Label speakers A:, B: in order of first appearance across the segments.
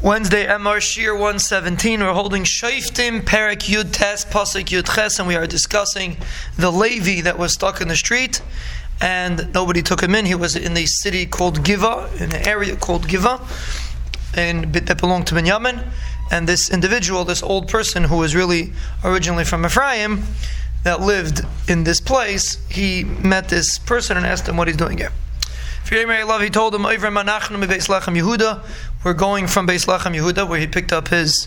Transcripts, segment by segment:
A: Wednesday, Emor Shir 117. We're holding Shaiftim Perik Yud Tes Pasuk Yud Ches, and we are discussing the Levi that was stuck in the street, and nobody took him in. He was in the city called Giva, in an area called Giva, and that belonged to Binyamin. And this individual, this old person who was really originally from Ephraim, that lived in this place, he met this person and asked him what he's doing here. Love, he told him, We're going from Beis Lechem Yehuda, where he picked up his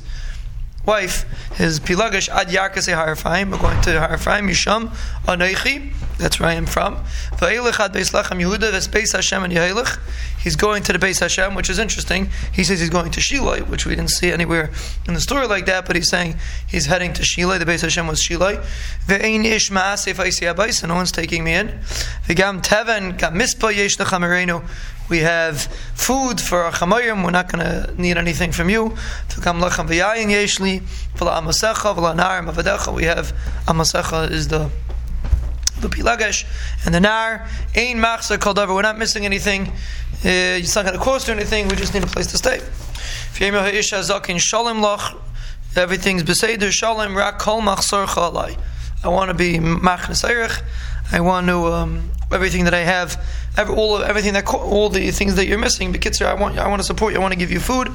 A: wife, his Pilagish, Ad Yarkase Har Ephraim. We're going to Har Ephraim, Yisham, Aneichi. That's where I am from. Ad Beis Yehuda, Hashem and. He's going to the Beis Hashem, which is interesting. He says he's going to Shiloi, which we didn't see anywhere in the story like that, but he's saying he's heading to Shiloi. The Beis Hashem was Shiloi. Ve'ein ish ma'asef aisi no one's taking me in. Ve'gam teven, gam yesh nechamerenu. We have food for our chamayim. We're not going to need anything from you. Tukam lechem v'yayin yeshli, v'la amasecha, v'la. We have amasecha is the the pilagesh and the nar. Ein machzer called over. We're not missing anything. Uh, it's not going to cost you anything. We just need a place to stay. Everything's beseder shalom rak kol machzor chalai. I want to be machnes erich. I want to um, everything that I have, every, all of everything that all the things that you're missing. Bekitzer, I want I want to support you. I want to give you food.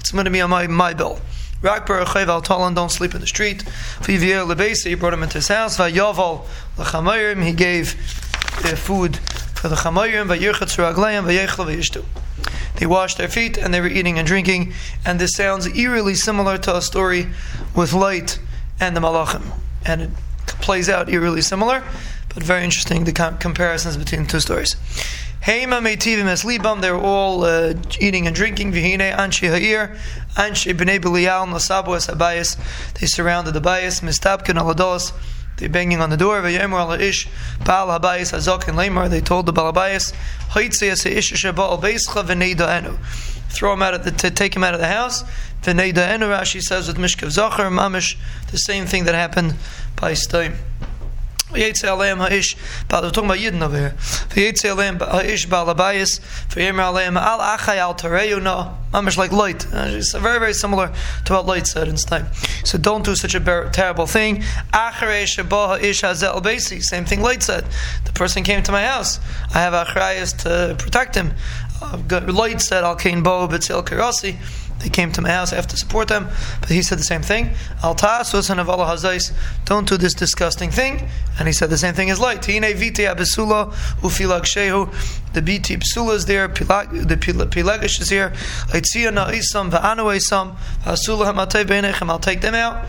A: It's going to be on my my bill. Rak barachev al talan, don't sleep in the street. V'yvier lebesa, he brought him into his house. V'yaval l'chamayim, he gave uh, food for the chamayim. V'yirchatz raglayim, v'yechla v'yishtu. They washed their feet and they were eating and drinking. And this sounds eerily similar to a story with Lot and the malachim. And it plays out eerily similar, but very interesting the com- comparisons between the two stories. Heima meitivim es libam, they were all uh, eating and drinking. Vihine anshi ha'ir, anshi b'nei b'liyal nasabu es habayis. They surrounded the bayis, mistapkin alados. They banging on the door. V'yemer ala ish ba'al habayis azok and lemar. They told the balabayis, ha'itze es ish sheba'al beischa v'nei da'enu. Throw him out of the, to take him out of the house. V'nei da'enu, Rashi says with mishkav zachar, mamish, the same thing that happened by Stoim. V'yetze aleim ha'ish, we're talking about Yidden over here. V'yetze aleim ha'ish ba'alabayis, v'yemer aleim al achay al tareyu no, mamish like Lot. Uh, it's very, very similar to what Lot said in time. So don't do such a terrible thing. Acharei sheba ha'ish hazel basi, same thing Lot said. The person came to my house. I have achrayas to protect him. Uh, Lot said al kain bo b'tzil karasi. They came to my house. I have to support them. But he said the same thing. Al ta'asus and avala hazais. Don't do this disgusting thing. And he said the same thing as Lot. Tine vite abisula ufilag. The biti psula is there. The pilagish is here. Aitzia na isam va'anu isam. Asula hamatei beinechem. I'll take them out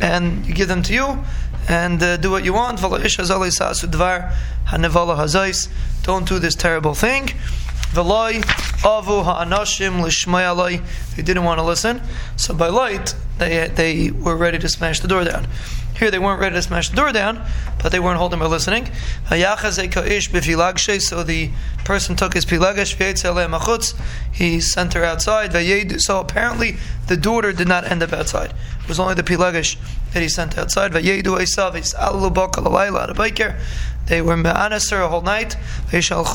A: and give them to you and uh, do what you want. Don't do this terrible thing. V'loy avu ha'anashim l'shmay They didn't want to listen, so by Lot they they were ready to smash the door down. Here they weren't ready to smash the door down, but they weren't holding or listening. So the person took his pilagesh, he sent her outside. So apparently the daughter did not end up outside. It was only the pilagesh that he sent outside. They were me'anas her a whole night. They sent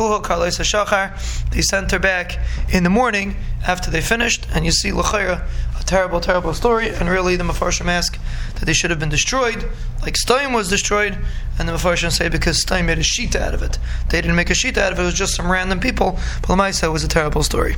A: her back in the morning after they finished, and you see l'chayra, a terrible, terrible story. And really, the mafarshim ask that they should have been destroyed, like Stein was destroyed, and the mafarshim say because Stein made a sheet out of it. They didn't make a sheet out of it; it was just some random people. But Lamaisa was a terrible story.